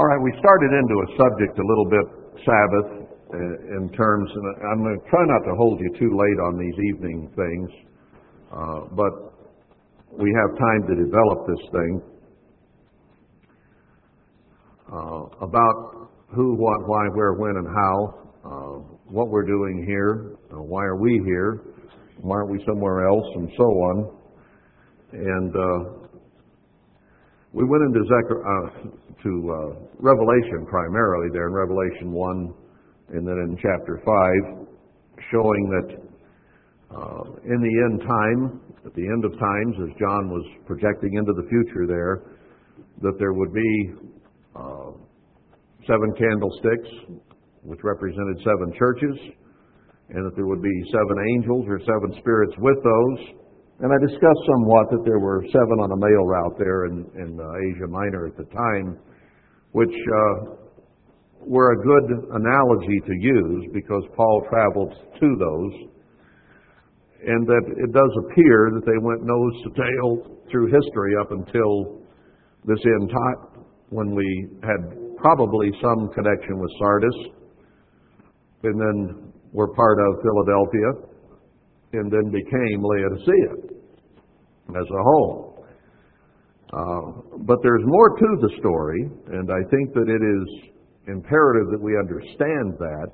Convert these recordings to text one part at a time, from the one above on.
All right, we started into a subject a little bit Sabbath uh, in terms, and I'm going to try not to hold you too late on these evening things, uh, but we have time to develop this thing uh, about who, what, why, where, when, and how, uh, what we're doing here, uh, why are we here, why aren't we somewhere else, and so on. And uh, we went into Zechariah, to uh, Revelation primarily there in Revelation 1 and then in chapter 5, showing that uh, in the end time, at the end of times, as John was projecting into the future there, that there would be uh, seven candlesticks, which represented seven churches, and that there would be seven angels or seven spirits with those. And I discussed somewhat that there were seven on a mail route there in, in uh, Asia Minor at the time, which uh, were a good analogy to use because Paul traveled to those, and that it does appear that they went nose to tail through history up until this end time when we had probably some connection with Sardis, and then were part of Philadelphia, and then became Laodicea as a whole. Uh, but there's more to the story, and I think that it is imperative that we understand that.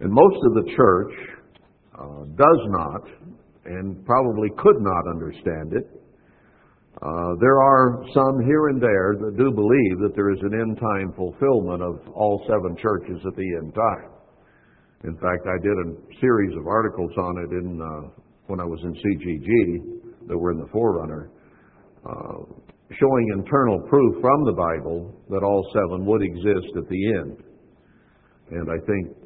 And most of the church uh, does not, and probably could not understand it. Uh, there are some here and there that do believe that there is an end time fulfillment of all seven churches at the end time. In fact, I did a series of articles on it in uh, when I was in CGG that were in the Forerunner uh, showing internal proof from the Bible that all seven would exist at the end. And I think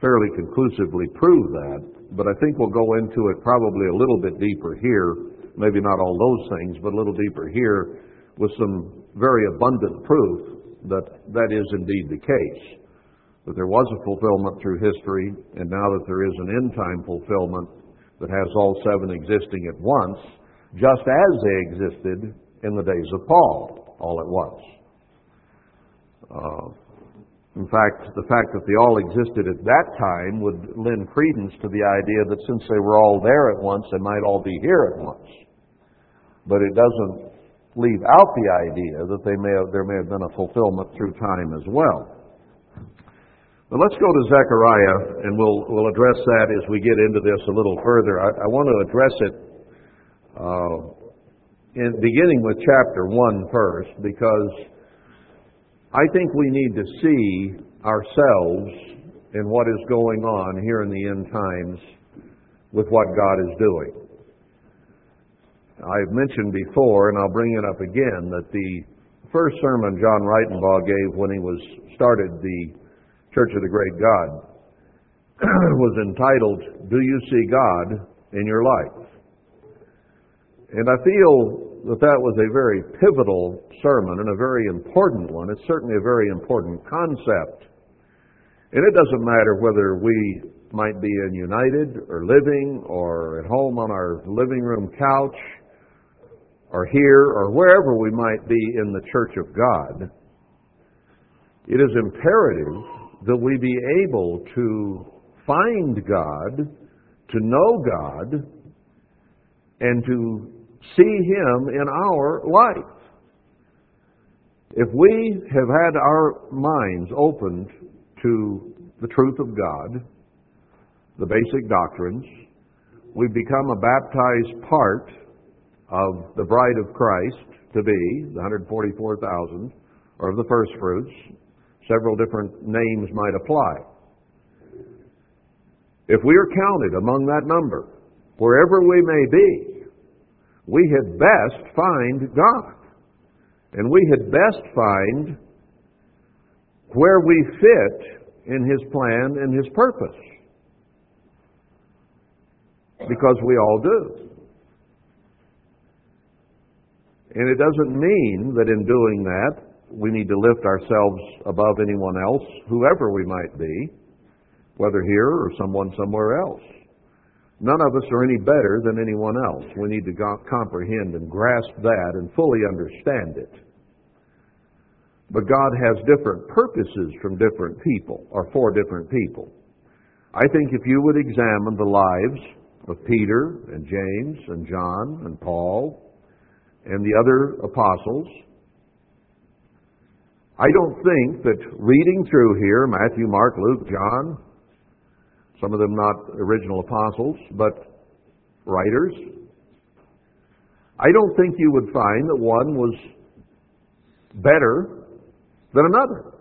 fairly conclusively prove that. But I think we'll go into it probably a little bit deeper here, maybe not all those things, but a little deeper here with some very abundant proof that that is indeed the case. That there was a fulfillment through history, and now that there is an end time fulfillment that has all seven existing at once, just as they existed in the days of Paul, all at once. Uh, in fact, the fact that they all existed at that time would lend credence to the idea that since they were all there at once, they might all be here at once. But it doesn't leave out the idea that they may have, there may have been a fulfillment through time as well. But let's go to Zechariah, and we'll, we'll address that as we get into this a little further. I, I want to address it uh, in, beginning with chapter 1 first, because I think we need to see ourselves in what is going on here in the end times with what God is doing. I've mentioned before, and I'll bring it up again, that the first sermon John Ritenbaugh gave when he was started the Church of the Great God was entitled, Do You See God in Your Life? And I feel that that was a very pivotal sermon and a very important one. It's certainly a very important concept. And it doesn't matter whether we might be in United or living or at home on our living room couch or here or wherever we might be in the church of God. It is imperative that we be able to find God, to know God, and to see Him in our life. If we have had our minds opened to the truth of God, the basic doctrines, we become a baptized part of the bride of Christ to be, the 144,000, or of the first fruits. Several different names might apply. If we are counted among that number, wherever we may be, we had best find God. And we had best find where we fit in His plan and His purpose. Because we all do. And it doesn't mean that in doing that, we need to lift ourselves above anyone else, whoever we might be, whether here or someone somewhere else. None of us are any better than anyone else. We need to comprehend and grasp that and fully understand it. But God has different purposes from different people, or for different people. I think if you would examine the lives of Peter and James and John and Paul and the other apostles, I don't think that reading through here, Matthew, Mark, Luke, John, some of them not original apostles, but writers, I don't think you would find that one was better than another,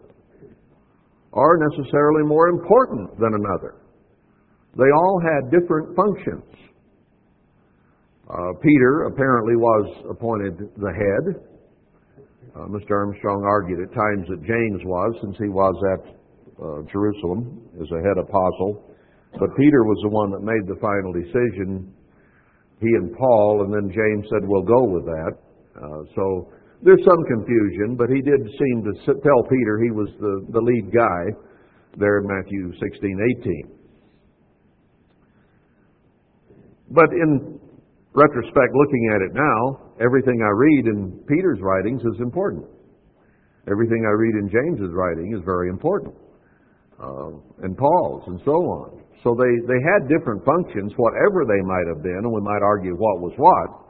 or necessarily more important than another. They all had different functions. Uh, Peter apparently was appointed the head. Uh, Mr. Armstrong argued at times that James was, since he was at uh, Jerusalem as a head apostle. But Peter was the one that made the final decision. He and Paul, and then James said, "We'll go with that." Uh, so there's some confusion, but he did seem to tell Peter he was the, the lead guy there in Matthew 16, 18. But in retrospect, looking at it now, everything I read in Peter's writings is important. Everything I read in James's writing is very important, uh, and Paul's, and so on. So they, they had different functions, whatever they might have been, and we might argue what was what.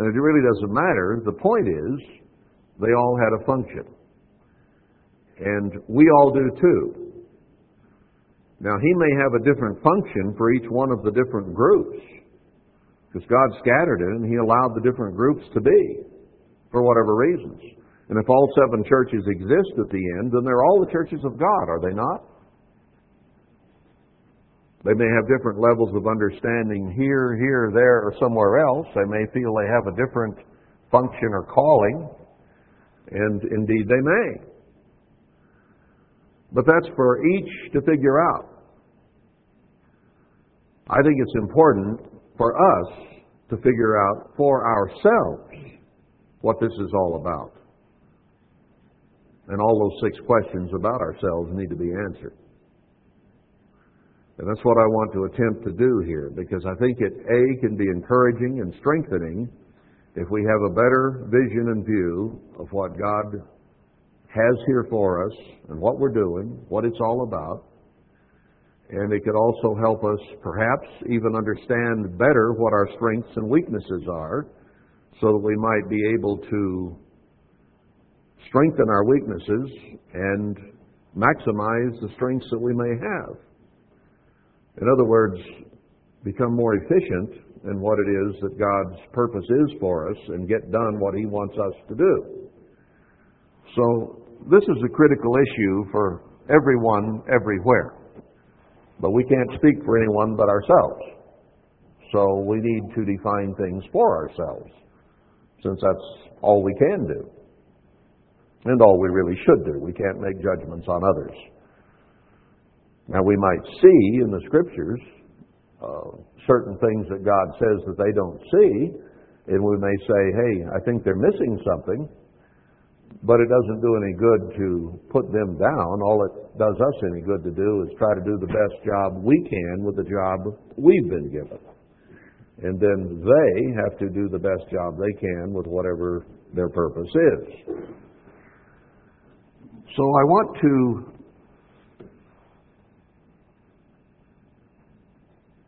And it really doesn't matter. The point is, they all had a function. And we all do too. Now, he may have a different function for each one of the different groups. Because God scattered it and He allowed the different groups to be for whatever reasons. And if all seven churches exist at the end, then they're all the churches of God, are they not? They may have different levels of understanding here, here, there, or somewhere else. They may feel they have a different function or calling, and indeed they may. But that's for each to figure out. I think it's important for us to figure out for ourselves what this is all about. And all those six questions about ourselves need to be answered. And that's what I want to attempt to do here because I think it, A, can be encouraging and strengthening if we have a better vision and view of what God has here for us and what we're doing, what it's all about. And it could also help us perhaps even understand better what our strengths and weaknesses are so that we might be able to strengthen our weaknesses and maximize the strengths that we may have. In other words, become more efficient in what it is that God's purpose is for us and get done what He wants us to do. So, this is a critical issue for everyone, everywhere. But we can't speak for anyone but ourselves. So, we need to define things for ourselves, since that's all we can do. And all we really should do. We can't make judgments on others. Now, we might see in the Scriptures uh, certain things that God says that they don't see, and we may say, hey, I think they're missing something, but it doesn't do any good to put them down. All it does us any good to do is try to do the best job we can with the job we've been given. And then they have to do the best job they can with whatever their purpose is. So I want to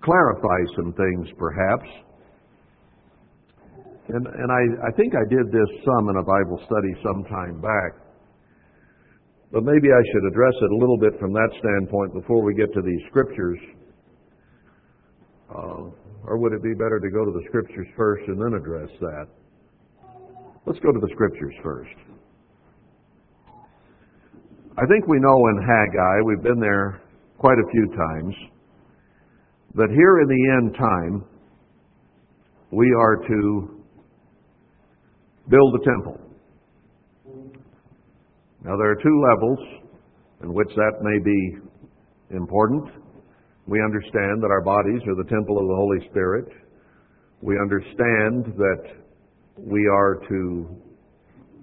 clarify some things, perhaps. And, and I, I think I did this some in a Bible study some time back. But maybe I should address it a little bit from that standpoint before we get to these scriptures. Uh, or would it be better to go to the scriptures first and then address that? Let's go to the scriptures first. I think we know in Haggai, we've been there quite a few times, that here in the end time, we are to build the temple. Now, there are two levels in which that may be important. We understand that our bodies are the temple of the Holy Spirit. We understand that we are to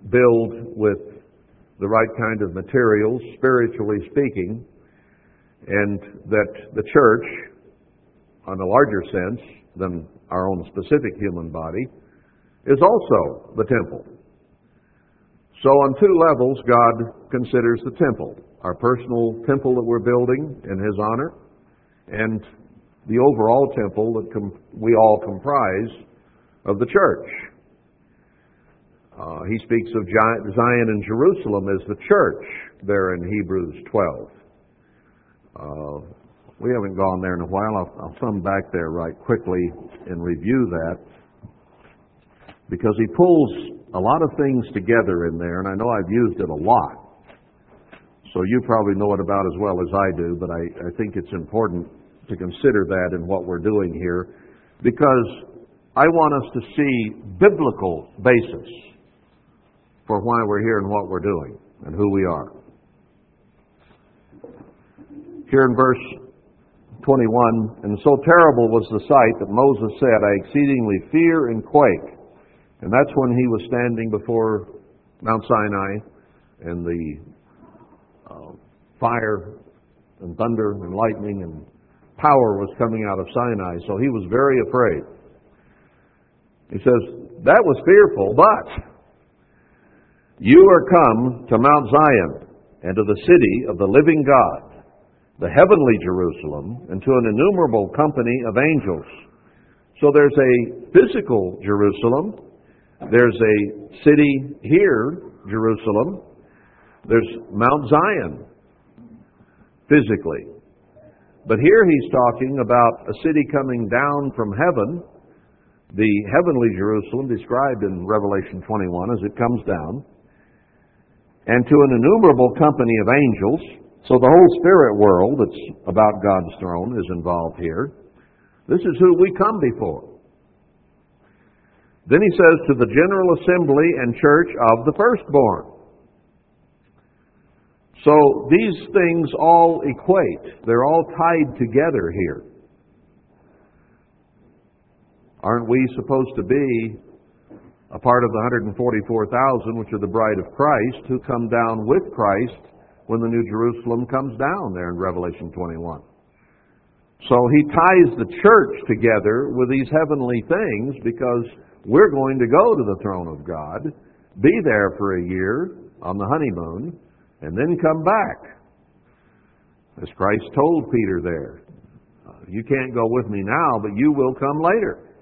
build with the right kind of materials, spiritually speaking, and that the church on a larger sense than our own specific human body, is also the temple. So, on two levels, God considers the temple our personal temple that we're building in His honor, and the overall temple that com- we all comprise of the church. Uh, he speaks of Zion and Jerusalem as the church there in Hebrews 12. Uh, we haven't gone there in a while. I'll, I'll come back there right quickly and review that because he pulls a lot of things together in there, and I know I've used it a lot. So you probably know it about as well as I do, but I, I think it's important to consider that in what we're doing here because I want us to see biblical basis for why we're here and what we're doing and who we are. Here in verse 21, and so terrible was the sight that Moses said, I exceedingly fear and quake. And that's when he was standing before Mount Sinai and the uh, fire and thunder and lightning and power was coming out of Sinai. So he was very afraid. He says, That was fearful, but you are come to Mount Zion and to the city of the living God, the heavenly Jerusalem, and to an innumerable company of angels. So there's a physical Jerusalem. There's a city here, Jerusalem. There's Mount Zion, physically. But here he's talking about a city coming down from heaven, the heavenly Jerusalem described in Revelation 21 as it comes down, and to an innumerable company of angels. So the whole spirit world that's about God's throne is involved here. This is who we come before. Then he says to the general assembly and church of the firstborn. So these things all equate. They're all tied together here. Aren't we supposed to be a part of the 144,000, which are the bride of Christ, who come down with Christ when the New Jerusalem comes down there in Revelation 21? So he ties the church together with these heavenly things because we're going to go to the throne of God, be there for a year on the honeymoon, and then come back. As Christ told Peter there, uh, you can't go with me now, but you will come later.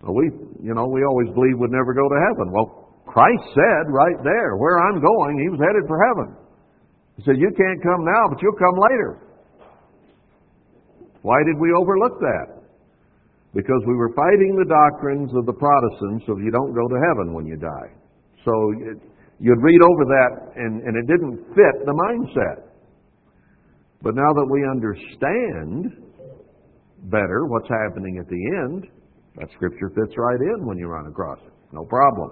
Well, we, you know, we always believe we'd never go to heaven. Well, Christ said right there, where I'm going, he was headed for heaven. He said, you can't come now, but you'll come later. Why did we overlook that? Because we were fighting the doctrines of the Protestants of you don't go to heaven when you die. So it, You'd read over that and, and it didn't fit the mindset. But now that we understand better what's happening at the end, that scripture fits right in when you run across it. No problem.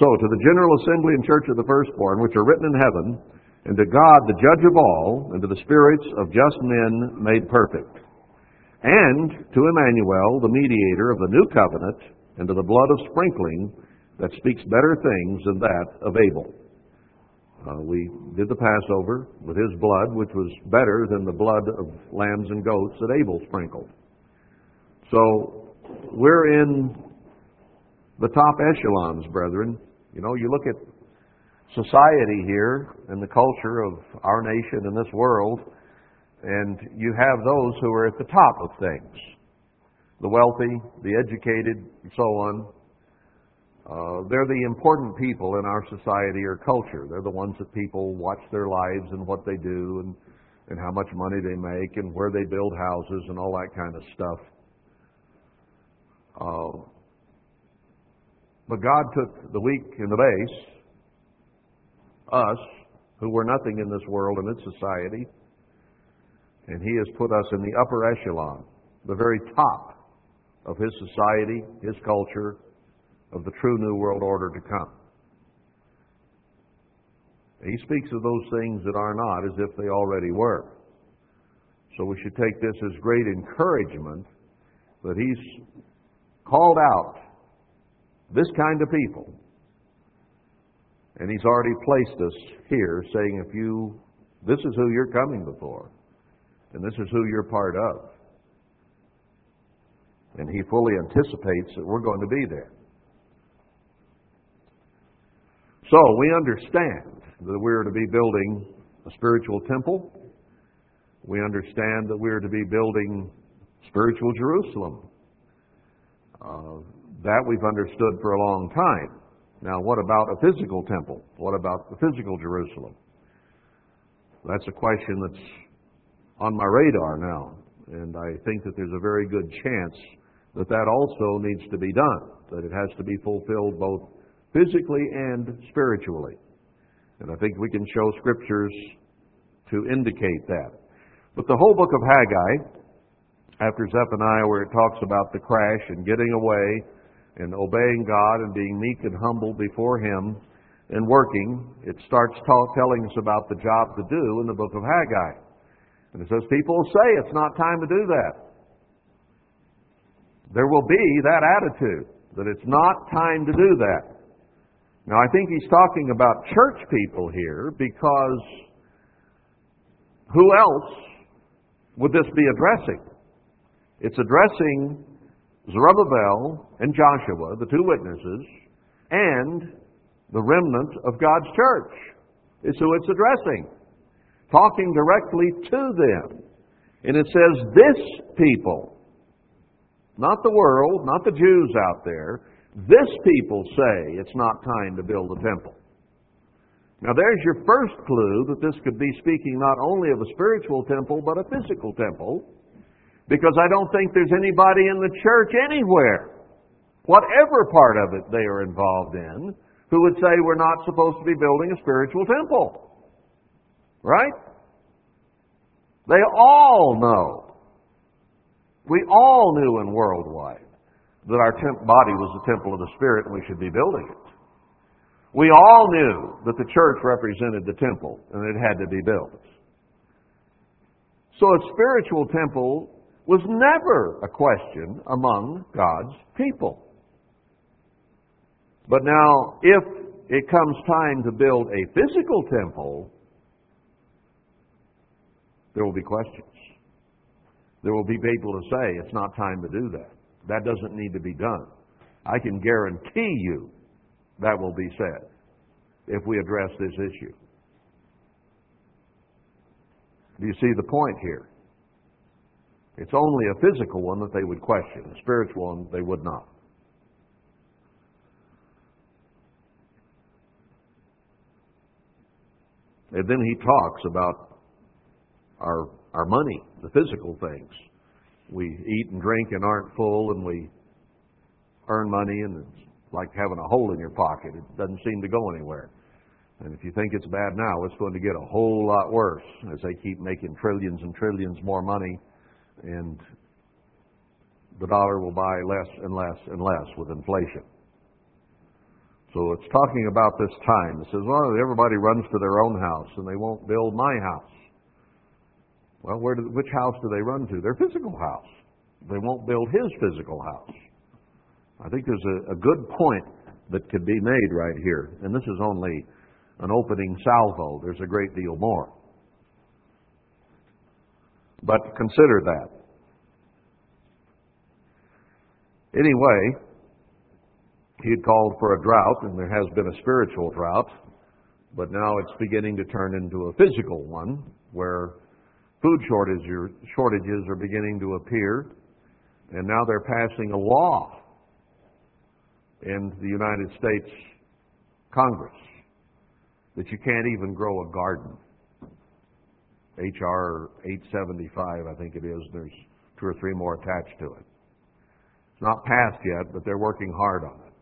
So, to the general assembly and church of the firstborn, which are written in heaven, and to God, the judge of all, and to the spirits of just men made perfect, and to Emmanuel, the mediator of the new covenant, and to the blood of sprinkling that speaks better things than that of Abel. Uh, we did the Passover with his blood, which was better than the blood of lambs and goats that Abel sprinkled. So we're in the top echelons, brethren. You know, you look at society here and the culture of our nation and this world, and you have those who are at the top of things the wealthy, the educated, and so on. Uh, they're the important people in our society or culture. They're the ones that people watch their lives and what they do and, and how much money they make and where they build houses and all that kind of stuff. Uh, but God took the weak and the base, us, who were nothing in this world and its society, and He has put us in the upper echelon, the very top of his society, his culture, of the true New World Order to come. He speaks of those things that are not as if they already were. So we should take this as great encouragement that he's called out this kind of people. And he's already placed us here saying, if you, this is who you're coming before, and this is who you're part of. And he fully anticipates that we're going to be there. So we understand that we're to be building a spiritual temple. We understand that we're to be building spiritual Jerusalem. Uh, that we've understood for a long time. Now, what about a physical temple? What about the physical Jerusalem? That's a question that's on my radar now, and I think that there's a very good chance that that also needs to be done, that it has to be fulfilled both physically and spiritually. And I think we can show scriptures to indicate that. But the whole book of Haggai, after Zephaniah, where it talks about the crash and getting away and obeying God and being meek and humble before Him and working, it starts telling us about the job to do in the book of Haggai. And it says, people say it's not time to do that. There will be that attitude that it's not time to do that. Now, I think he's talking about church people here because who else would this be addressing? It's addressing Zerubbabel and Joshua, the two witnesses, and the remnant of God's church. Is who it's addressing. Talking directly to them. And it says, this people, not the world, not the Jews out there, this people say it's not time to build a temple. Now, there's your first clue that this could be speaking not only of a spiritual temple, but a physical temple. Because I don't think there's anybody in the church anywhere, whatever part of it they are involved in, who would say we're not supposed to be building a spiritual temple. Right? They all know. We all knew in worldwide that our temp- body was the temple of the Spirit and we should be building it. We all knew that the church represented the temple and it had to be built. So a spiritual temple was never a question among God's people. But now, if it comes time to build a physical temple, there will be questions. There will be people to say it's not time to do that. That doesn't need to be done. I can guarantee you that will be said if we address this issue. Do you see the point here? It's only a physical one that they would question, a spiritual one they would not. And then he talks about our, our money, the physical things. We eat and drink and aren't full, and we earn money, and it's like having a hole in your pocket. It doesn't seem to go anywhere. And if you think it's bad now, it's going to get a whole lot worse as they keep making trillions and trillions more money and the dollar will buy less and less and less with inflation. So it's talking about this time. It says, well, everybody runs to their own house and they won't build my house. Well, where do, which house do they run to? Their physical house. They won't build his physical house. I think there's a, a good point that could be made right here. And this is only an opening salvo. There's a great deal more. But consider that. Anyway, he had called for a drought, and there has been a spiritual drought, but now it's beginning to turn into a physical one where food shortages are beginning to appear, and now they're passing a law in the United States Congress that you can't even grow a garden. H.R. 875, I think it is. There's two or three more attached to it. It's not passed yet, but they're working hard on it.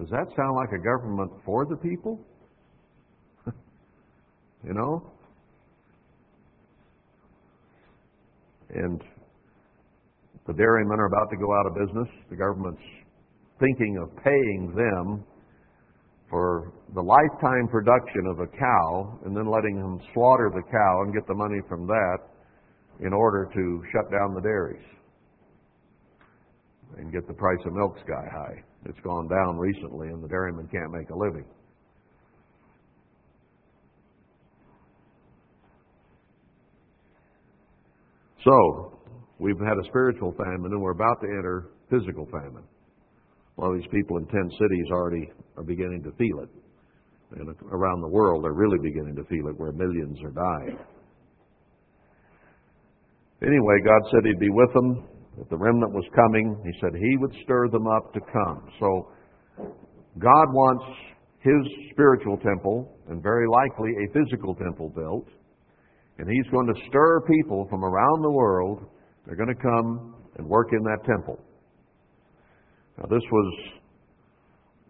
Does that sound like a government for the people? You know? And the dairymen are about to go out of business. The government's thinking of paying them for the lifetime production of a cow and then letting them slaughter the cow and get the money from that in order to shut down the dairies and get the price of milk sky high. It's gone down recently and the dairymen can't make a living. So, we've had a spiritual famine and we're about to enter physical famine. Well, these people in tent cities already are beginning to feel it. And around the world, they're really beginning to feel it, where millions are dying. Anyway, God said He'd be with them, that the remnant was coming. He said He would stir them up to come. So, God wants His spiritual temple, and very likely a physical temple built. And He's going to stir people from around the world. They're going to come and work in that temple. Now, this was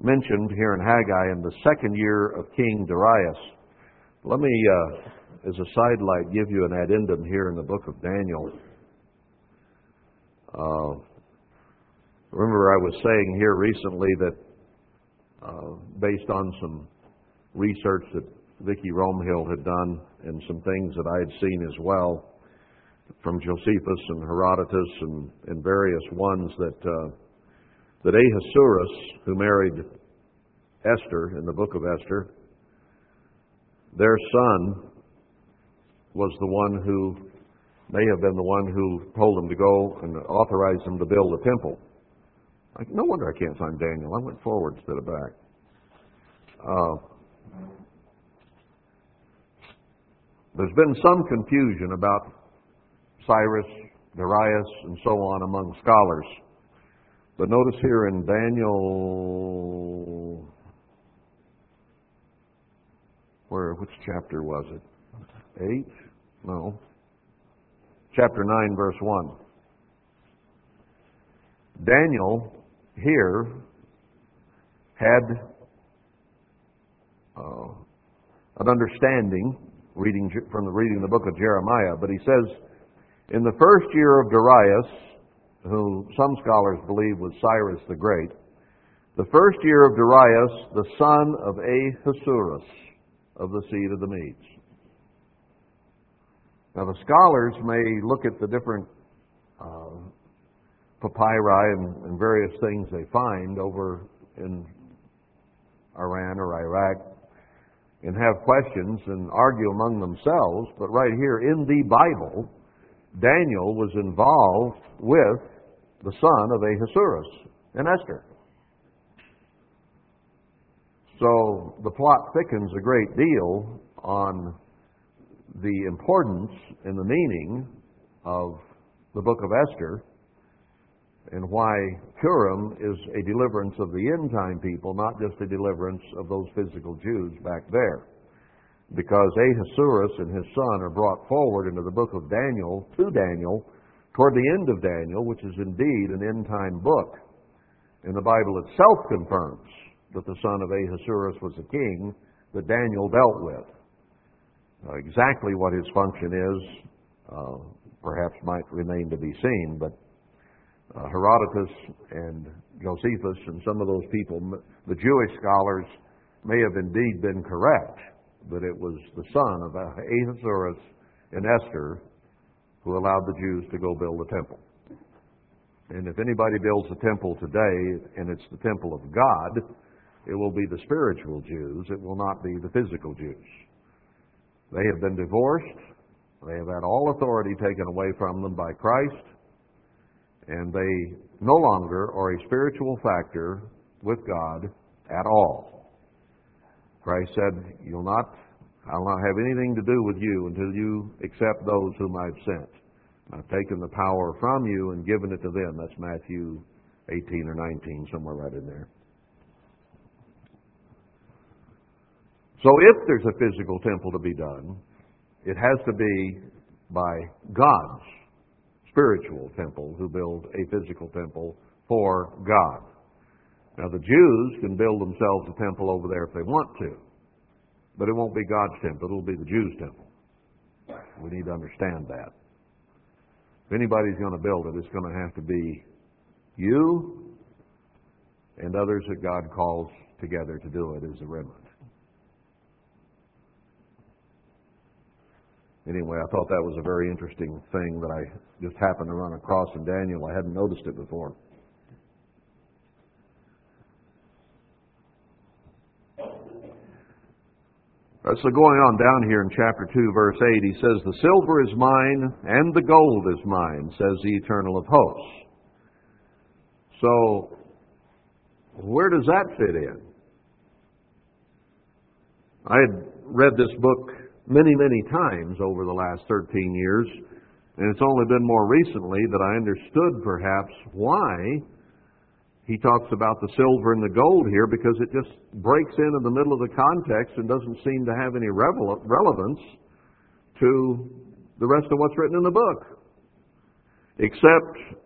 mentioned here in Haggai in the second year of King Darius. Let me, uh, as a sidelight, give you an addendum here in the book of Daniel. Uh, remember, I was saying here recently that, uh, based on some research that Vicki Romehill had done and some things that I had seen as well from Josephus and Herodotus and, and various ones that uh, that Ahasuerus, who married Esther in the book of Esther, their son was the one who may have been the one who told them to go and authorized them to build a temple. Like, no wonder I can't find Daniel. I went forward instead of back. Uh, there's been some confusion about Cyrus, Darius, and so on among scholars. But notice here in Daniel, where, which chapter was it? Eight? No. Chapter 9, verse 1. Daniel here had uh, an understanding reading from the reading the book of Jeremiah, but he says, in the first year of Darius, who some scholars believe was Cyrus the Great, the first year of Darius, the son of Ahasuerus of the seed of the Medes. Now, the scholars may look at the different uh, papyri and, and various things they find over in Iran or Iraq and have questions and argue among themselves, but right here in the Bible, Daniel was involved with the son of Ahasuerus and Esther. So the plot thickens a great deal on the importance and the meaning of the book of Esther and why Purim is a deliverance of the end time people, not just a deliverance of those physical Jews back there. Because Ahasuerus and his son are brought forward into the book of Daniel, to Daniel, toward the end of Daniel, which is indeed an end time book. And the Bible itself confirms that the son of Ahasuerus was a king that Daniel dealt with. Uh, exactly what his function is, uh, perhaps might remain to be seen, but uh, Herodotus and Josephus and some of those people, the Jewish scholars, may have indeed been correct but it was the son of Ahasuerus and Esther who allowed the Jews to go build the temple. And if anybody builds a temple today and it's the temple of God, it will be the spiritual Jews. It will not be the physical Jews. They have been divorced. They have had all authority taken away from them by Christ. And they no longer are a spiritual factor with God at all. Christ said, You'll not I'll not have anything to do with you until you accept those whom I've sent. I've taken the power from you and given it to them. That's Matthew 18 or 19, somewhere right in there. So if there's a physical temple to be done, it has to be by God's spiritual temple who build a physical temple for God. Now the Jews can build themselves a temple over there if they want to. But it won't be God's temple, it'll be the Jews' temple. We need to understand that. If anybody's going to build it, it's going to have to be you and others that God calls together to do it as a remnant. Anyway, I thought that was a very interesting thing that I just happened to run across in Daniel. I hadn't noticed it before. So going on down here in chapter 2, verse 8, he says, The silver is mine and the gold is mine, says the eternal of hosts. So, where does that fit in? I had read this book many, many times over the last 13 years, and it's only been more recently that I understood perhaps why he talks about the silver and the gold here because it just breaks into the middle of the context and doesn't seem to have any relevance to the rest of what's written in the book. Except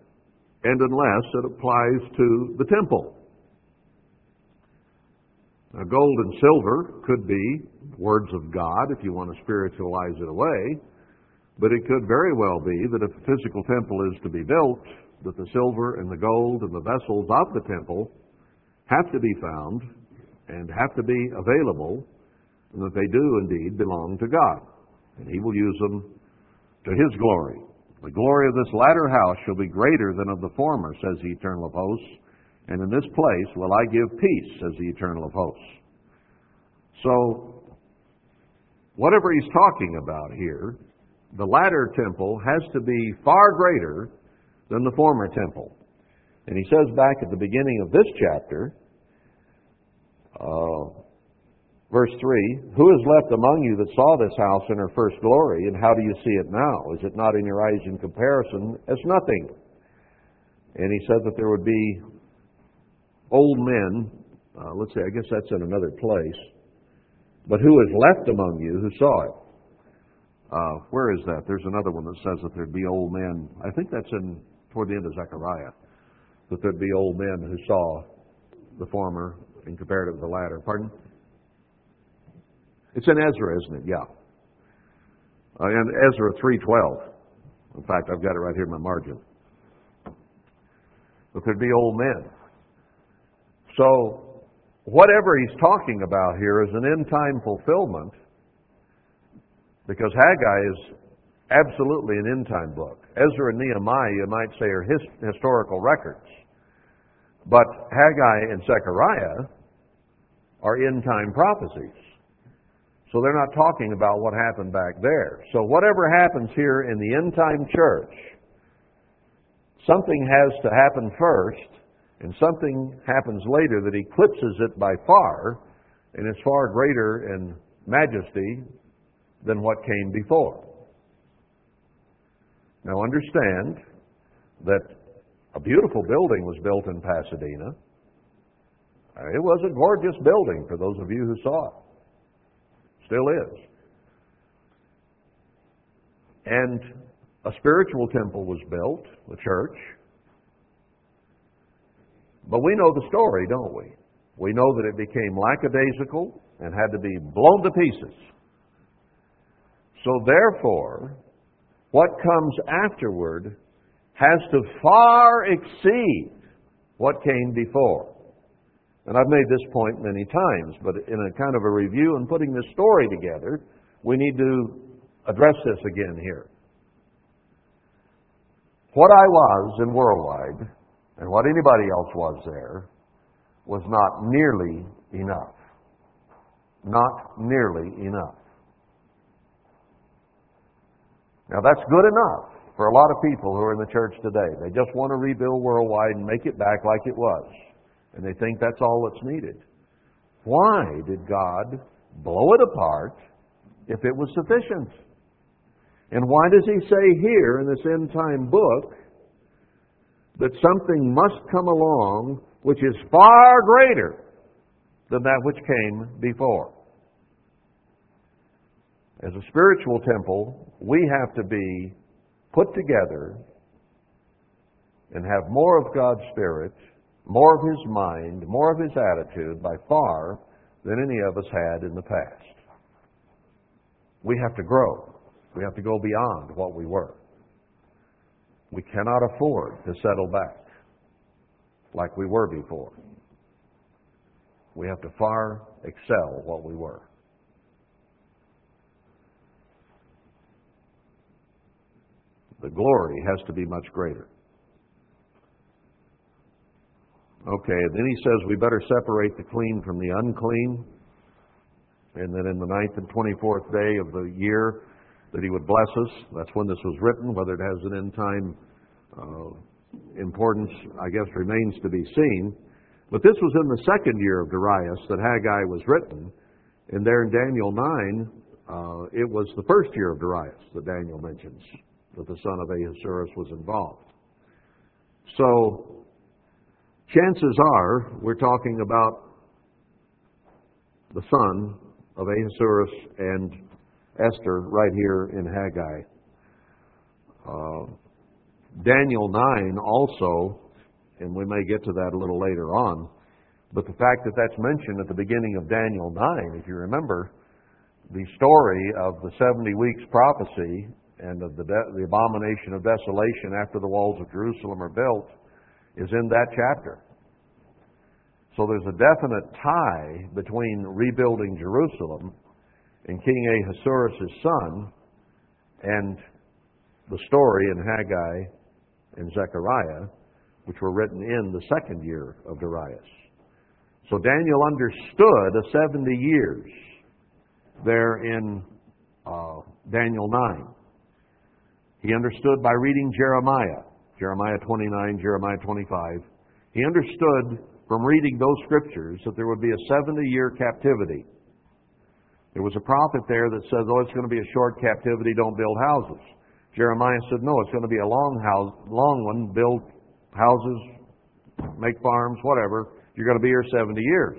and unless it applies to the temple. Now, gold and silver could be words of God if you want to spiritualize it away, but it could very well be that if a physical temple is to be built, that the silver and the gold and the vessels of the temple have to be found and have to be available, and that they do indeed belong to God. And He will use them to His glory. The glory of this latter house shall be greater than of the former, says the Eternal of hosts. And in this place will I give peace, says the Eternal of hosts. So, whatever he's talking about here, the latter temple has to be far greater than the former temple. And he says back at the beginning of this chapter, uh, verse 3 Who is left among you that saw this house in her first glory, and how do you see it now? Is it not in your eyes in comparison as nothing? And he said that there would be old men, uh, let's say, I guess that's in another place, but who is left among you who saw it? Uh, where is that? There's another one that says that there'd be old men. I think that's in toward the end of Zechariah, that there'd be old men who saw the former in comparative to the latter. Pardon? It's in Ezra, isn't it? Yeah. Uh, in Ezra 3.12. In fact, I've got it right here in my margin. But there'd be old men. So, whatever he's talking about here is an end time fulfillment because Haggai is absolutely an end time book. Ezra and Nehemiah, you might say, are his, historical records. But Haggai and Zechariah are end time prophecies. So they're not talking about what happened back there. So whatever happens here in the end time church, something has to happen first, and something happens later that eclipses it by far, and is far greater in majesty than what came before. Now understand that a beautiful building was built in Pasadena. Uh, it was a gorgeous building for those of you who saw it. Still is. And a spiritual temple was built, the church. But we know the story, don't we? We know that it became lackadaisical and had to be blown to pieces. So therefore, what comes afterward has to far exceed what came before. And I've made this point many times, but in a kind of a review and putting this story together, we need to address this again here. What I was in Worldwide, and what anybody else was there, was not nearly enough. Not nearly enough. Now that's good enough for a lot of people who are in the church today. They just want to rebuild Worldwide and make it back like it was. And they think that's all that's needed. Why did God blow it apart if it was sufficient? And why does he say here in this end time book that something must come along which is far greater than that which came before? As a spiritual temple, we have to be put together and have more of God's Spirit more of his mind, more of his attitude by far than any of us had in the past. We have to grow. We have to go beyond what we were. We cannot afford to settle back like we were before. We have to far excel what we were. The glory has to be much greater. Okay, then he says we better separate the clean from the unclean. And then in the ninth and 24th day of the year, that he would bless us. That's when this was written. Whether it has an end time uh, importance, I guess, remains to be seen. But this was in the second year of Darius that Haggai was written, and there in Daniel 9, uh, it was the first year of Darius that Daniel mentions that the son of Ahasuerus was involved. So, chances are we're talking about the son of Ahasuerus and Esther right here in Haggai. Uh, Daniel 9 also, and we may get to that a little later on, but the fact that that's mentioned at the beginning of Daniel 9, if you remember, the story of the 70 weeks prophecy and of the, de- the abomination of desolation after the walls of Jerusalem are built is in that chapter. So there's a definite tie between rebuilding Jerusalem and King Ahasuerus' son and the story in Haggai and Zechariah, which were written in the second year of Darius. So Daniel understood a 70 years there in uh, Daniel 9. He understood by reading Jeremiah, Jeremiah 29, Jeremiah 25. He understood from reading those scriptures that there would be a 70 year captivity. There was a prophet there that says, oh, it's going to be a short captivity, don't build houses. Jeremiah said, no, it's going to be a long house, long one, build houses, make farms, whatever. You're going to be here 70 years.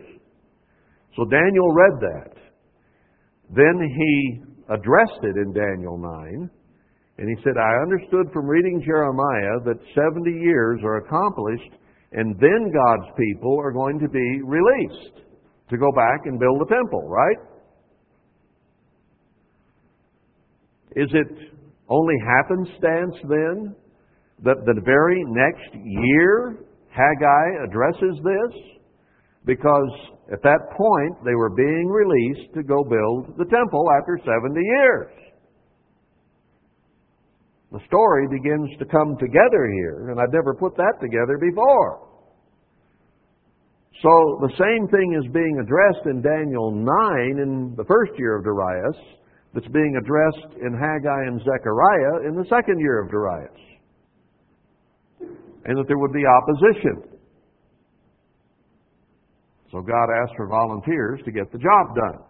So Daniel read that. Then he addressed it in Daniel 9, and he said, I understood from reading Jeremiah that 70 years are accomplished, and then God's people are going to be released to go back and build the temple, right? Is it only happenstance then that the very next year Haggai addresses this? Because at that point they were being released to go build the temple after 70 years. The story begins to come together here, and I've never put that together before. So the same thing is being addressed in Daniel 9 in the first year of Darius that's being addressed in Haggai and Zechariah in the second year of Darius. And that there would be opposition. So God asked for volunteers to get the job done.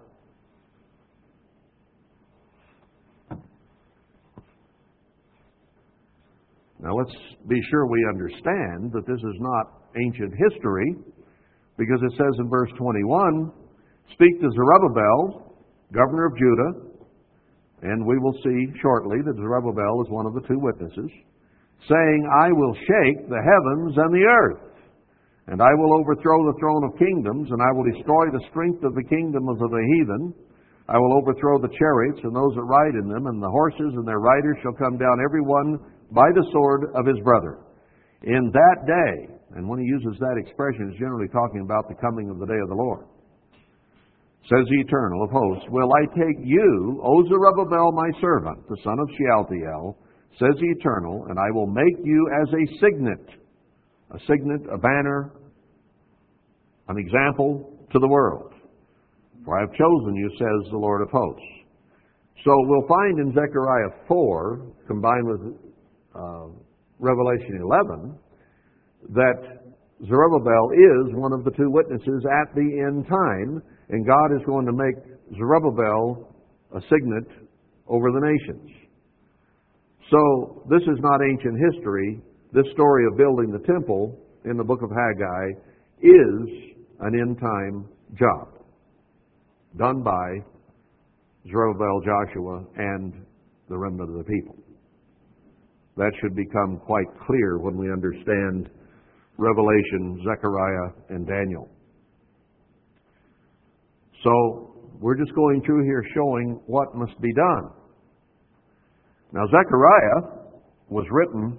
Now let's be sure we understand that this is not ancient history because it says in verse 21 Speak to Zerubbabel, governor of Judah, and we will see shortly that Zerubbabel is one of the two witnesses, saying, I will shake the heavens and the earth, and I will overthrow the throne of kingdoms, and I will destroy the strength of the kingdoms of the heathen. I will overthrow the chariots and those that ride in them, and the horses and their riders shall come down every one by the sword of his brother. In that day, and when he uses that expression, he's generally talking about the coming of the day of the Lord says the Eternal of hosts, Will I take you, O Zerubbabel, my servant, the son of Shealtiel, says the Eternal, and I will make you as a signet, a signet, a banner, an example to the world. For I have chosen you, says the Lord of hosts. So we'll find in Zechariah 4, combined with uh, Revelation 11, that Zerubbabel is one of the two witnesses at the end time and God is going to make Zerubbabel a signet over the nations. So this is not ancient history. This story of building the temple in the book of Haggai is an end time job done by Zerubbabel, Joshua, and the remnant of the people. That should become quite clear when we understand Revelation, Zechariah, and Daniel. So we're just going through here showing what must be done. Now, Zechariah was written,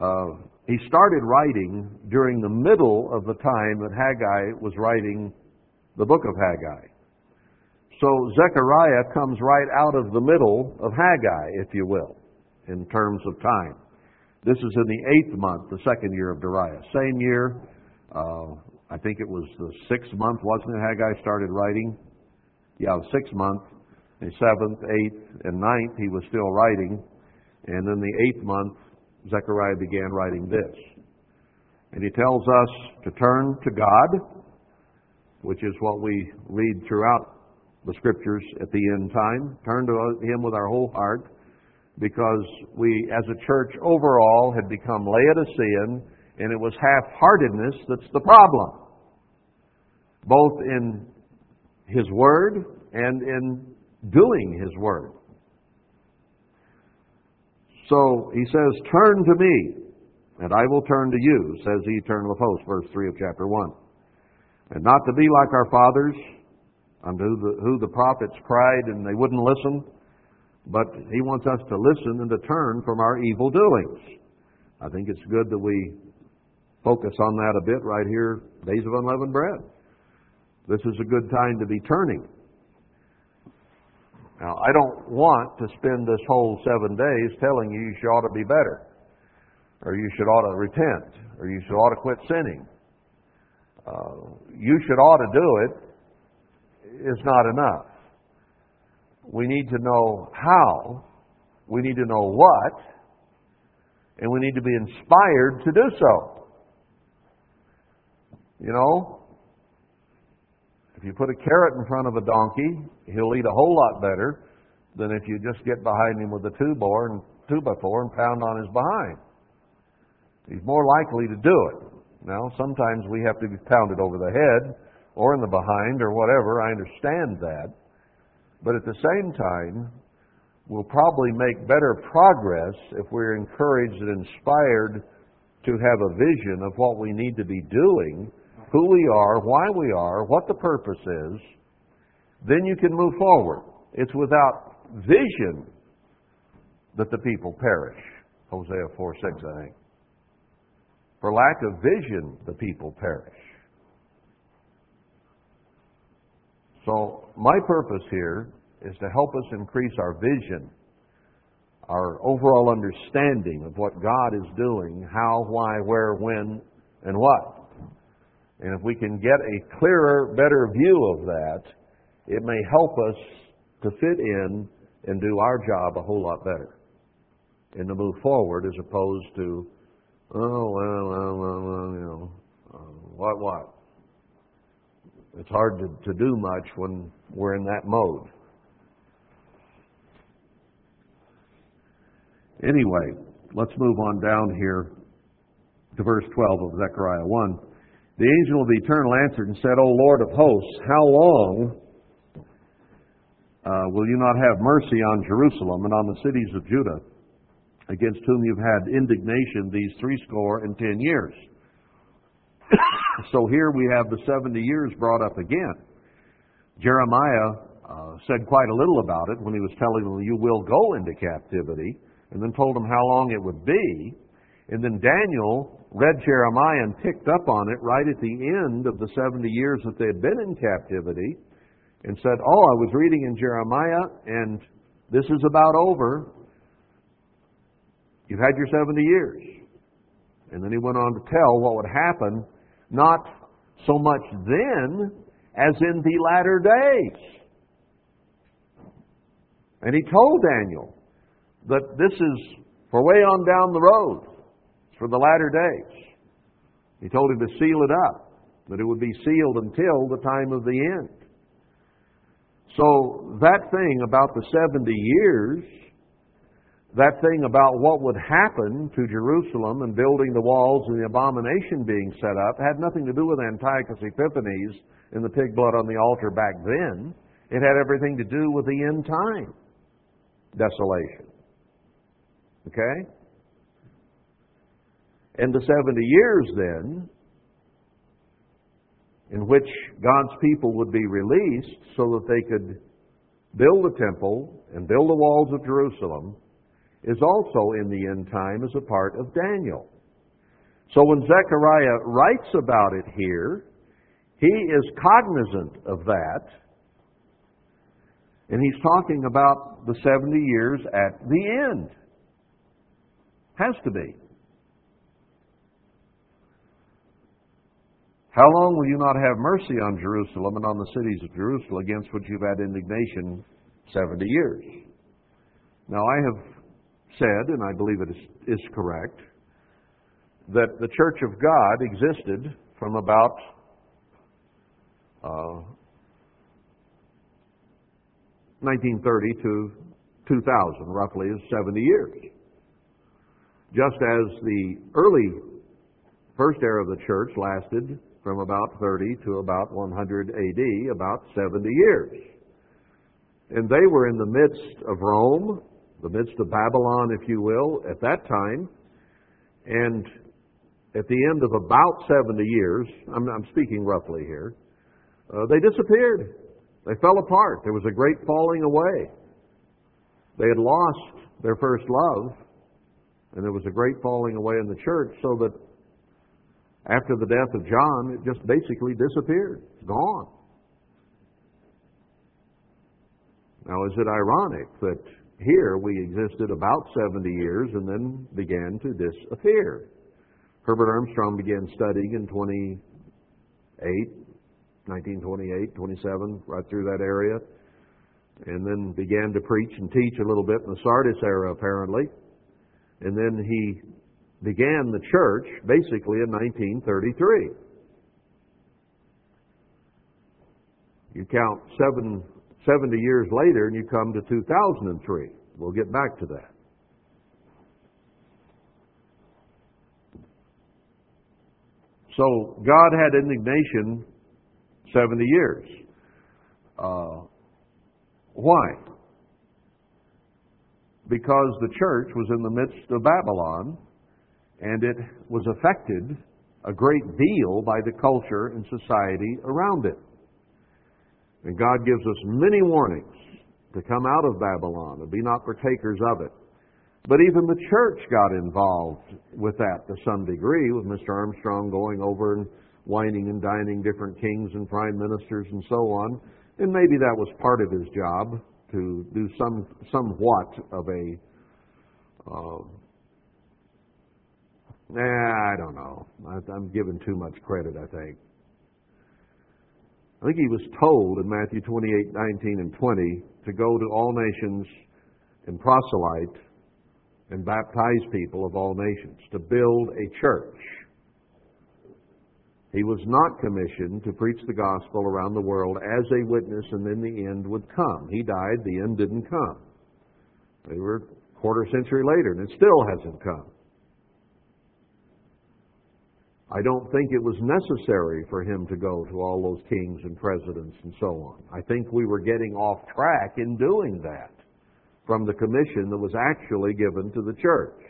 uh, he started writing during the middle of the time that Haggai was writing the book of Haggai. So Zechariah comes right out of the middle of Haggai, if you will, in terms of time. This is in the eighth month, the second year of Darius. Same year, uh, I think it was the sixth month, wasn't it? Haggai started writing. Yeah, the sixth month, the seventh, eighth, and ninth, he was still writing. And then the eighth month, Zechariah began writing this. And he tells us to turn to God, which is what we read throughout the scriptures at the end time. Turn to him with our whole heart because we, as a church overall, had become Laodicean and it was half-heartedness that's the problem. Both in His Word and in doing His Word. So He says, Turn to me, and I will turn to you, says the eternal of hosts, verse 3 of chapter 1. And not to be like our fathers, unto who the prophets cried and they wouldn't listen, but He wants us to listen and to turn from our evil doings. I think it's good that we focus on that a bit right here, days of unleavened bread. This is a good time to be turning. Now, I don't want to spend this whole seven days telling you you should ought to be better, or you should ought to repent, or you should ought to quit sinning. Uh, you should ought to do it is not enough. We need to know how, we need to know what, and we need to be inspired to do so. You know, if you put a carrot in front of a donkey, he'll eat a whole lot better than if you just get behind him with a two bore and two by four and pound on his behind. He's more likely to do it. Now, sometimes we have to be pounded over the head or in the behind or whatever. I understand that. But at the same time, we'll probably make better progress if we're encouraged and inspired to have a vision of what we need to be doing who we are, why we are, what the purpose is, then you can move forward. It's without vision that the people perish. Hosea 4 6, I think. For lack of vision, the people perish. So, my purpose here is to help us increase our vision, our overall understanding of what God is doing, how, why, where, when, and what. And if we can get a clearer, better view of that, it may help us to fit in and do our job a whole lot better and to move forward as opposed to, oh, well, well, well, well you know, uh, what, what? It's hard to, to do much when we're in that mode. Anyway, let's move on down here to verse 12 of Zechariah 1. The angel of the eternal answered and said, O Lord of hosts, how long uh, will you not have mercy on Jerusalem and on the cities of Judah, against whom you've had indignation these threescore and ten years? so here we have the 70 years brought up again. Jeremiah uh, said quite a little about it when he was telling them, You will go into captivity, and then told them how long it would be. And then Daniel read Jeremiah and picked up on it right at the end of the 70 years that they had been in captivity and said, Oh, I was reading in Jeremiah and this is about over. You've had your 70 years. And then he went on to tell what would happen, not so much then as in the latter days. And he told Daniel that this is for way on down the road for the latter days. He told him to seal it up, that it would be sealed until the time of the end. So that thing about the 70 years, that thing about what would happen to Jerusalem and building the walls and the abomination being set up had nothing to do with Antiochus Epiphanes and the pig blood on the altar back then. It had everything to do with the end time desolation. Okay? And the 70 years then, in which God's people would be released so that they could build the temple and build the walls of Jerusalem, is also in the end time as a part of Daniel. So when Zechariah writes about it here, he is cognizant of that, and he's talking about the 70 years at the end. Has to be. How long will you not have mercy on Jerusalem and on the cities of Jerusalem against which you've had indignation 70 years? Now, I have said, and I believe it is, is correct, that the Church of God existed from about uh, 1930 to 2000, roughly, is 70 years. Just as the early first era of the church lasted from about 30 to about 100 AD, about 70 years. And they were in the midst of Rome, the midst of Babylon, if you will, at that time. And at the end of about 70 years, I'm, I'm speaking roughly here, uh, they disappeared. They fell apart. There was a great falling away. They had lost their first love, and there was a great falling away in the church, so that after the death of John, it just basically disappeared. It's gone. Now, is it ironic that here we existed about 70 years and then began to disappear? Herbert Armstrong began studying in 28, 1928, 27, right through that area, and then began to preach and teach a little bit in the Sardis era, apparently. And then he began the church basically in 1933. You count seven, 70 years later and you come to 2003. We'll get back to that. So God had indignation 70 years. Uh, why? Because the church was in the midst of Babylon and it was affected a great deal by the culture and society around it. And God gives us many warnings to come out of Babylon and be not partakers of it. But even the church got involved with that to some degree, with Mr. Armstrong going over and wining and dining different kings and prime ministers and so on. And maybe that was part of his job to do some somewhat of a um, Nah, I don't know. I'm giving too much credit, I think. I think he was told in Matthew 28, 19, and 20 to go to all nations and proselyte and baptize people of all nations, to build a church. He was not commissioned to preach the gospel around the world as a witness and then the end would come. He died, the end didn't come. They were a quarter century later and it still hasn't come. I don't think it was necessary for him to go to all those kings and presidents and so on. I think we were getting off track in doing that from the commission that was actually given to the church.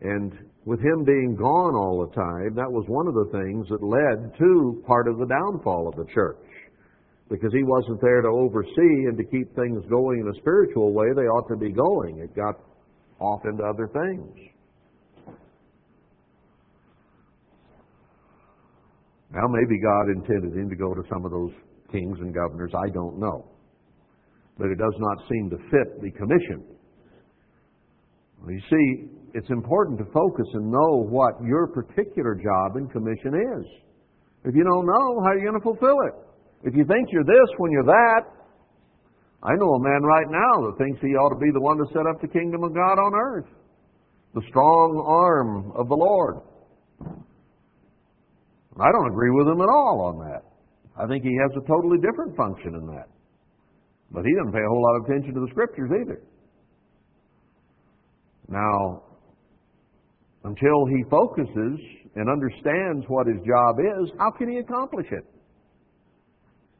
And with him being gone all the time, that was one of the things that led to part of the downfall of the church. Because he wasn't there to oversee and to keep things going in a spiritual way they ought to be going. It got off into other things. Now, maybe God intended him to go to some of those kings and governors. I don't know. But it does not seem to fit the commission. You see, it's important to focus and know what your particular job and commission is. If you don't know, how are you going to fulfill it? If you think you're this when you're that, I know a man right now that thinks he ought to be the one to set up the kingdom of God on earth. The strong arm of the Lord. I don't agree with him at all on that. I think he has a totally different function in that. But he doesn't pay a whole lot of attention to the scriptures either. Now, until he focuses and understands what his job is, how can he accomplish it?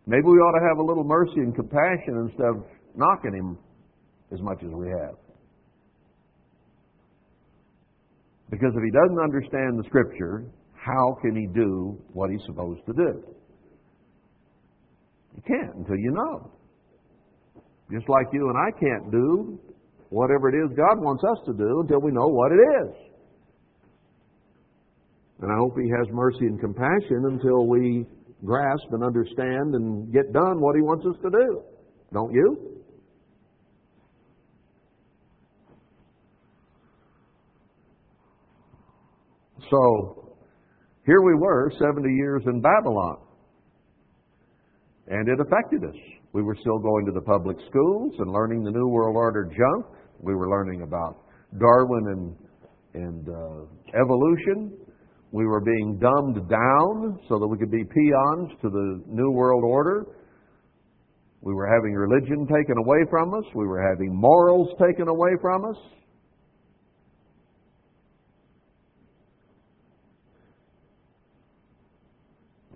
Maybe we ought to have a little mercy and compassion instead of knocking him as much as we have. Because if he doesn't understand the Scripture, how can he do what he's supposed to do? You can't until you know. Just like you and I can't do whatever it is God wants us to do until we know what it is. And I hope He has mercy and compassion until we grasp and understand and get done what He wants us to do. Don't you? So, here we were, 70 years in Babylon. And it affected us. We were still going to the public schools and learning the New World Order junk. We were learning about Darwin and and uh, evolution. We were being dumbed down so that we could be peons to the New World Order. We were having religion taken away from us. We were having morals taken away from us.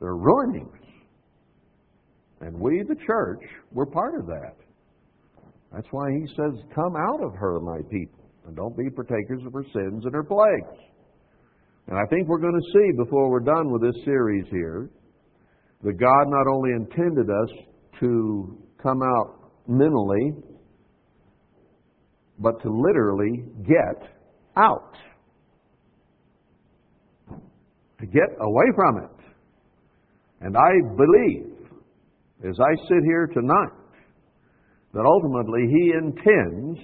They're ruining us. And we, the church, we're part of that. That's why he says, Come out of her, my people, and don't be partakers of her sins and her plagues. And I think we're going to see before we're done with this series here that God not only intended us to come out mentally, but to literally get out. To get away from it. And I believe, as I sit here tonight, that ultimately He intends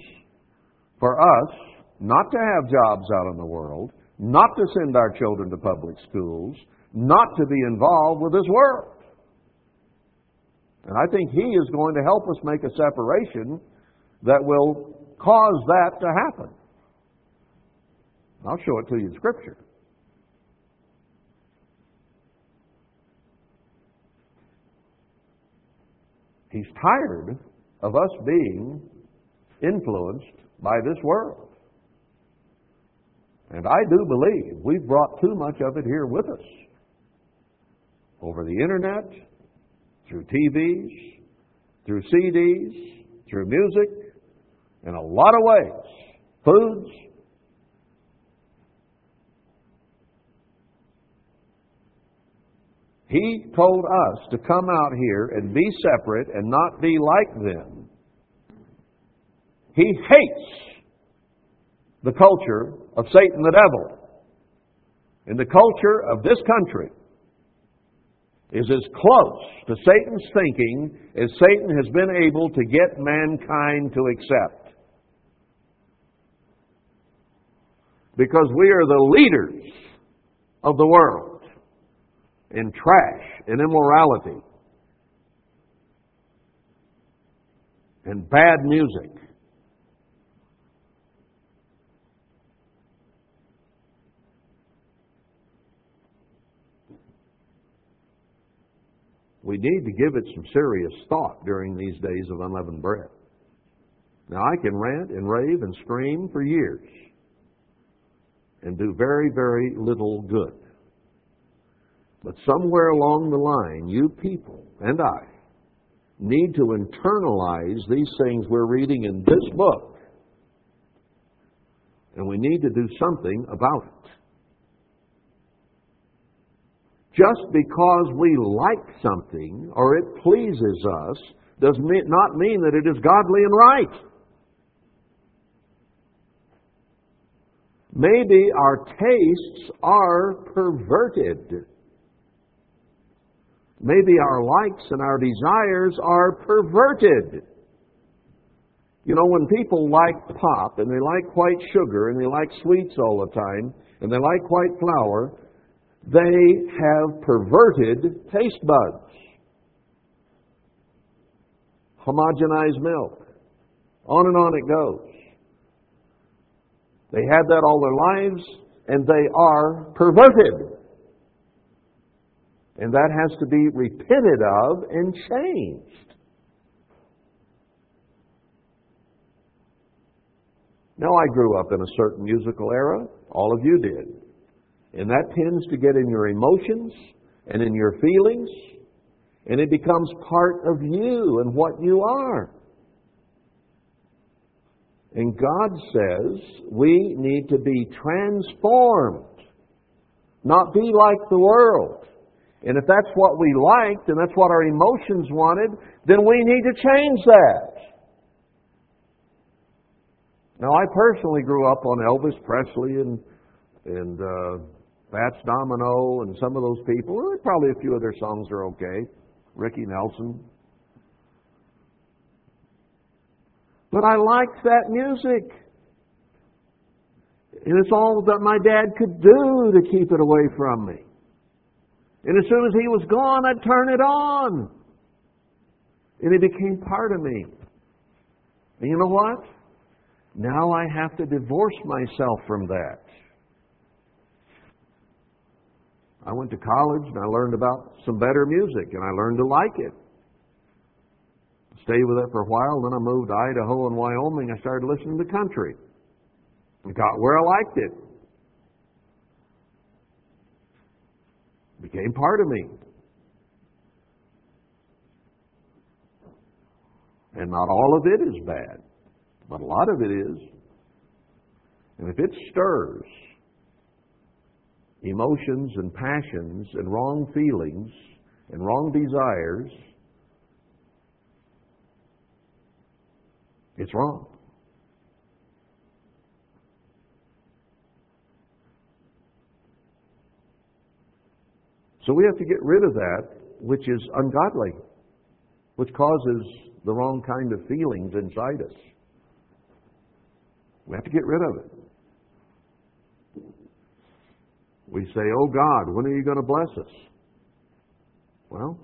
for us not to have jobs out in the world, not to send our children to public schools, not to be involved with this world. And I think He is going to help us make a separation that will cause that to happen. I'll show it to you in Scripture. He's tired of us being influenced by this world. And I do believe we've brought too much of it here with us. Over the internet, through TVs, through CDs, through music, in a lot of ways. Foods. He told us to come out here and be separate and not be like them. He hates the culture of Satan the devil. And the culture of this country is as close to Satan's thinking as Satan has been able to get mankind to accept. Because we are the leaders of the world in trash and immorality and bad music we need to give it some serious thought during these days of unleavened bread. Now, I can rant and rave and scream for years and do very, very little good. But somewhere along the line, you people and I need to internalize these things we're reading in this book. And we need to do something about it. Just because we like something or it pleases us does not mean that it is godly and right. Maybe our tastes are perverted. Maybe our likes and our desires are perverted. You know, when people like pop and they like white sugar and they like sweets all the time and they like white flour, they have perverted taste buds. Homogenized milk. On and on it goes. They had that all their lives, and they are perverted. And that has to be repented of and changed. Now, I grew up in a certain musical era. All of you did. And that tends to get in your emotions and in your feelings, and it becomes part of you and what you are. And God says we need to be transformed, not be like the world. And if that's what we liked and that's what our emotions wanted, then we need to change that. Now, I personally grew up on Elvis Presley and and uh, Fats Domino and some of those people. Probably a few of their songs are okay. Ricky Nelson. But I liked that music. And it's all that my dad could do to keep it away from me. And as soon as he was gone, I'd turn it on. And it became part of me. And you know what? Now I have to divorce myself from that. I went to college and I learned about some better music and I learned to like it. Stayed with it for a while, then I moved to Idaho and Wyoming. I started listening to country. I got where I liked it. Became part of me. And not all of it is bad, but a lot of it is. And if it stirs emotions and passions and wrong feelings and wrong desires, it's wrong. So we have to get rid of that which is ungodly, which causes the wrong kind of feelings inside us. We have to get rid of it. We say, Oh God, when are you going to bless us? Well,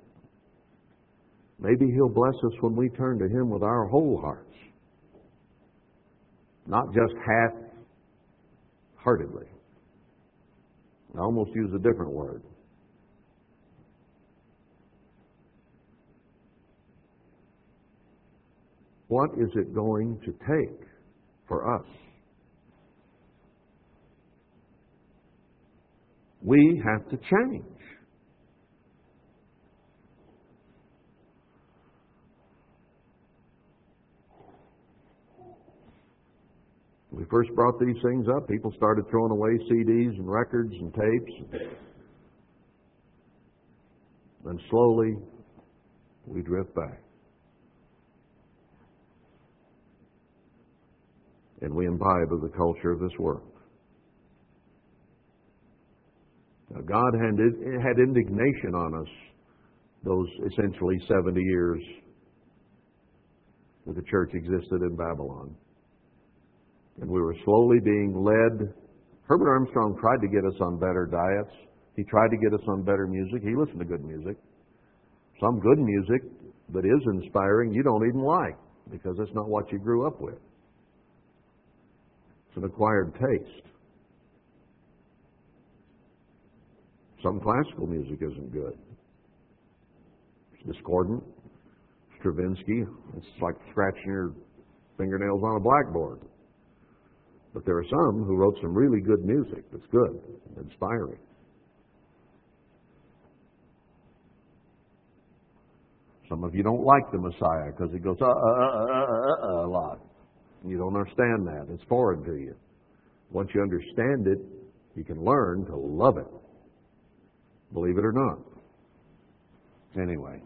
maybe He'll bless us when we turn to Him with our whole hearts, not just half heartedly. I almost use a different word. What is it going to take for us? We have to change. When we first brought these things up, people started throwing away CDs and records and tapes. And slowly, we drift back. and we imbibe of the culture of this world. Now, God had, had indignation on us those essentially 70 years that the church existed in Babylon. And we were slowly being led. Herbert Armstrong tried to get us on better diets. He tried to get us on better music. He listened to good music. Some good music that is inspiring you don't even like because it's not what you grew up with It's an acquired taste. Some classical music isn't good. It's discordant. Stravinsky, it's like scratching your fingernails on a blackboard. But there are some who wrote some really good music that's good, inspiring. Some of you don't like the Messiah because he goes uh uh uh, uh, uh, uh, a lot. You don't understand that. It's foreign to you. Once you understand it, you can learn to love it. Believe it or not. Anyway,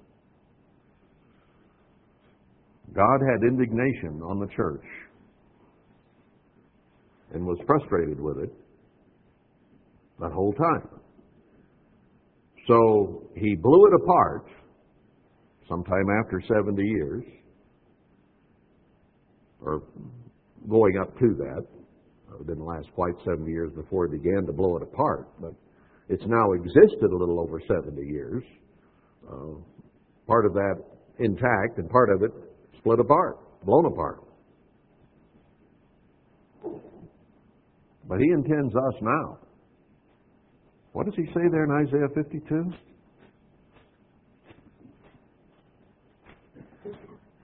God had indignation on the church and was frustrated with it that whole time. So he blew it apart sometime after 70 years or going up to that. It didn't last quite 70 years before he began to blow it apart, but it's now existed a little over 70 years. Uh, part of that intact and part of it split apart, blown apart. But he intends us now. What does he say there in Isaiah 52?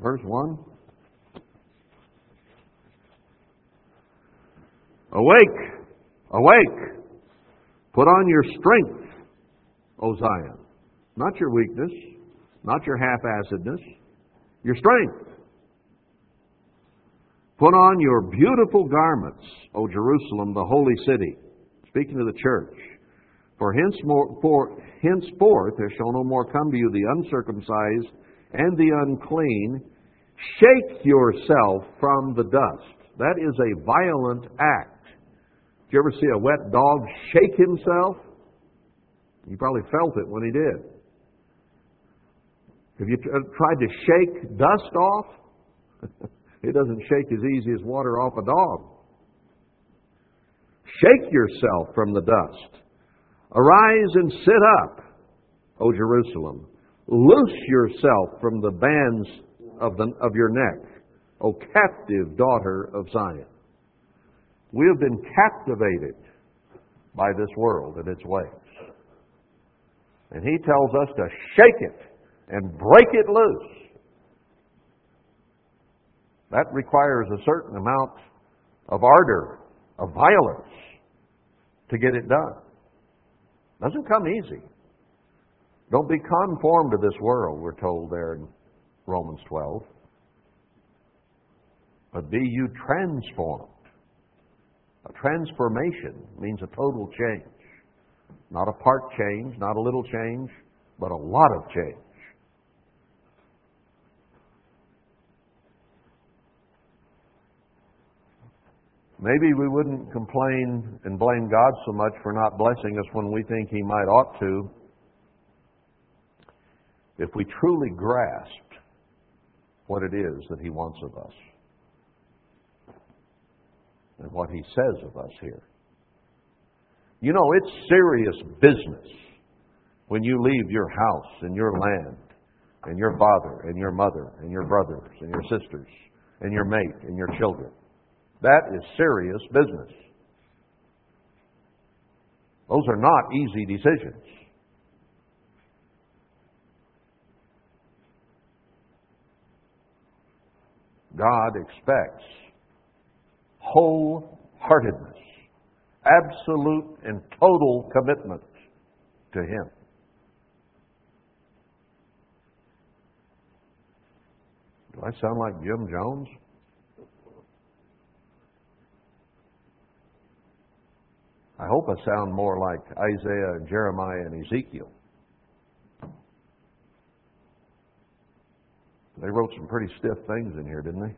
Verse 1 Awake! Awake! Put on your strength, O Zion. Not your weakness, not your half assedness, your strength. Put on your beautiful garments, O Jerusalem, the holy city. Speaking to the church. For henceforth, for henceforth there shall no more come to you the uncircumcised and the unclean. Shake yourself from the dust. That is a violent act. Did you ever see a wet dog shake himself? You probably felt it when he did. Have you tried to shake dust off? it doesn't shake as easy as water off a dog. Shake yourself from the dust. Arise and sit up, O Jerusalem. Loose yourself from the bands of, the, of your neck, O captive daughter of Zion. We have been captivated by this world and its ways. And he tells us to shake it and break it loose. That requires a certain amount of ardor, of violence to get it done. Doesn't come easy. Don't be conformed to this world, we're told there in Romans 12. But be you transformed. A transformation means a total change. Not a part change, not a little change, but a lot of change. Maybe we wouldn't complain and blame God so much for not blessing us when we think He might ought to if we truly grasped what it is that He wants of us and what He says of us here. You know, it's serious business when you leave your house and your land and your father and your mother and your brothers and your sisters and your mate and your children. That is serious business. Those are not easy decisions. God expects wholeheartedness, absolute and total commitment to Him. Do I sound like Jim Jones? I hope I sound more like Isaiah and Jeremiah and Ezekiel. They wrote some pretty stiff things in here, didn't they?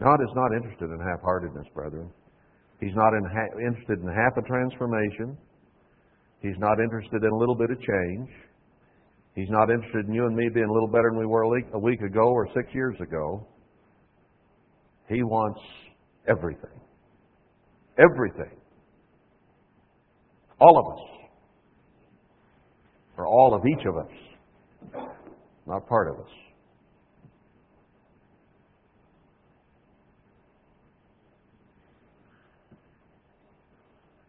God is not interested in half heartedness, brethren. He's not in ha- interested in half a transformation. He's not interested in a little bit of change. He's not interested in you and me being a little better than we were a week, a week ago or six years ago. He wants everything. Everything. All of us. Or all of each of us. Not part of us.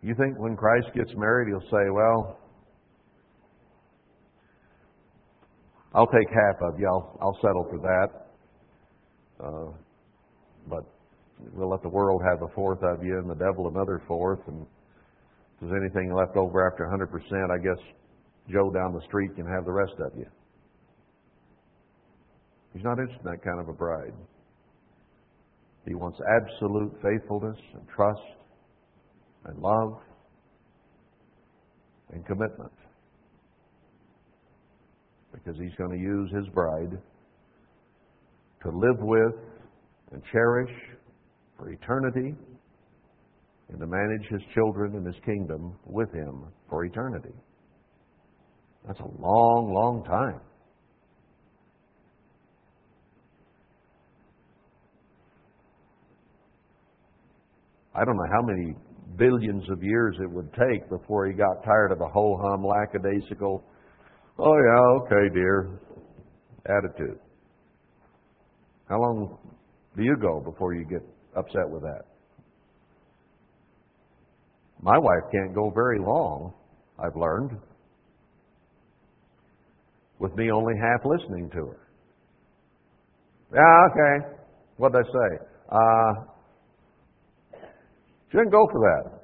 You think when Christ gets married, he'll say, Well, I'll take half of you. I'll, I'll settle for that. Uh, but we'll let the world have a fourth of you and the devil another fourth. And if there's anything left over after 100%, I guess Joe down the street can have the rest of you. He's not interested in that kind of a bride. He wants absolute faithfulness and trust and love and commitment. Because he's going to use his bride to live with and cherish for eternity and to manage his children and his kingdom with him for eternity. That's a long, long time. I don't know how many billions of years it would take before he got tired of the ho hum, lackadaisical, oh yeah, okay, dear, attitude. How long do you go before you get upset with that? My wife can't go very long, I've learned, with me only half listening to her. Yeah, okay. What'd I say? Uh, she didn't go for that.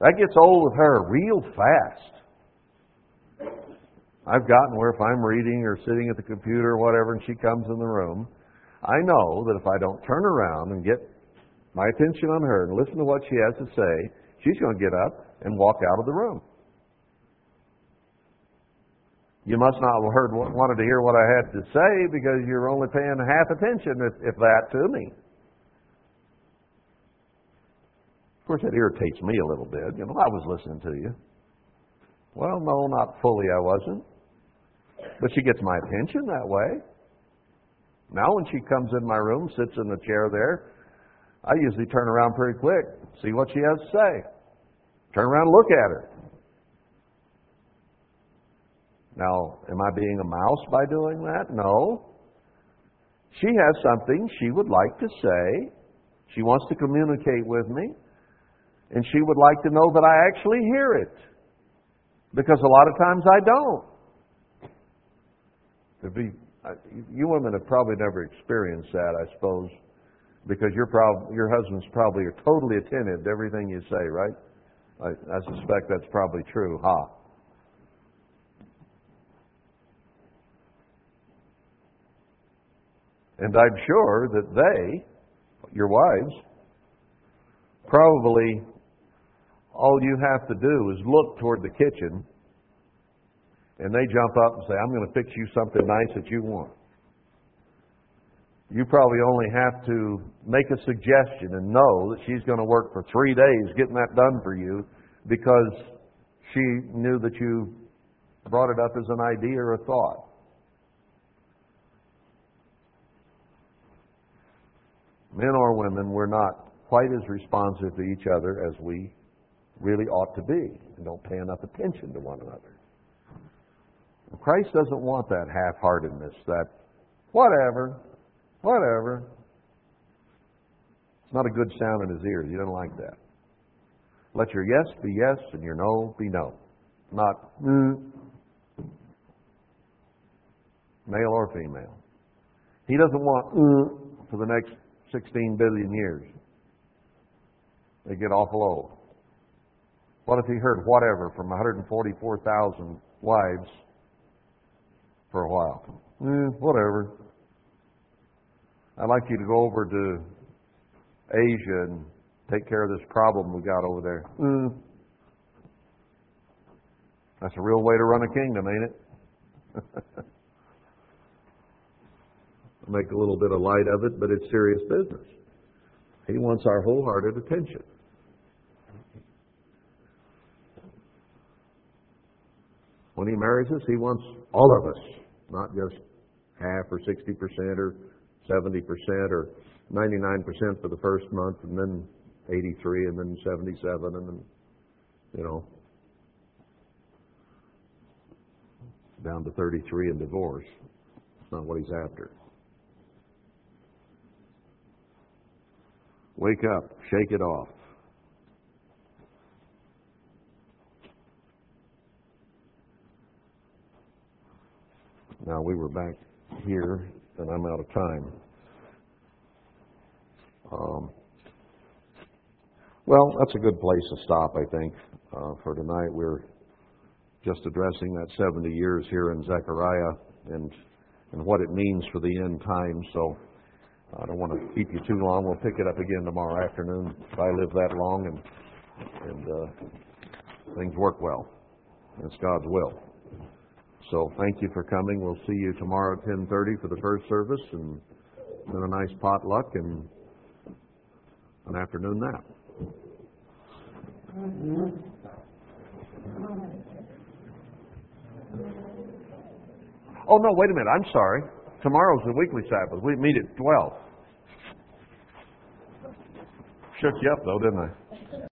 That gets old with her real fast. I've gotten where if I'm reading or sitting at the computer or whatever and she comes in the room, I know that if I don't turn around and get my attention on her and listen to what she has to say, she's going to get up and walk out of the room. You must not have heard wanted to hear what I had to say because you're only paying half attention, if, if that, to me. Of course, that irritates me a little bit. You know, I was listening to you. Well, no, not fully, I wasn't. But she gets my attention that way. Now, when she comes in my room, sits in the chair there, I usually turn around pretty quick, see what she has to say. Turn around and look at her. Now, am I being a mouse by doing that? No. She has something she would like to say. She wants to communicate with me. And she would like to know that I actually hear it. Because a lot of times I don't. Be, you women have probably never experienced that, I suppose, because your prob- your husbands probably are totally attentive to everything you say, right? I, I suspect that's probably true, huh? And I'm sure that they, your wives, probably all you have to do is look toward the kitchen and they jump up and say, I'm going to fix you something nice that you want. You probably only have to make a suggestion and know that she's going to work for three days getting that done for you because she knew that you brought it up as an idea or a thought. Men or women, we're not quite as responsive to each other as we really ought to be and don't pay enough attention to one another. Christ doesn't want that half heartedness, that whatever, whatever. It's not a good sound in his ears. He doesn't like that. Let your yes be yes and your no be no. Not mm, male or female. He doesn't want mm, for the next 16 billion years. They get awful old. What if he heard whatever from 144,000 wives for a while? Eh, whatever. I'd like you to go over to Asia and take care of this problem we got over there. Mm. That's a real way to run a kingdom, ain't it? Make a little bit of light of it, but it's serious business. He wants our wholehearted attention. When he marries us, he wants all of us, not just half or 60% or 70% or 99% for the first month and then 83 and then 77 and then, you know, down to 33 in divorce. It's not what he's after. Wake up, shake it off. Now we were back here, and I'm out of time. Um, well, that's a good place to stop, I think, uh, for tonight. We're just addressing that 70 years here in Zechariah and and what it means for the end times. So I don't want to keep you too long. We'll pick it up again tomorrow afternoon if I live that long and and uh, things work well. It's God's will. So thank you for coming. We'll see you tomorrow at 10:30 for the first service, and then a nice potluck and an afternoon nap. Oh no! Wait a minute. I'm sorry. Tomorrow's the weekly Sabbath. We meet at 12. Shook you up though, didn't I?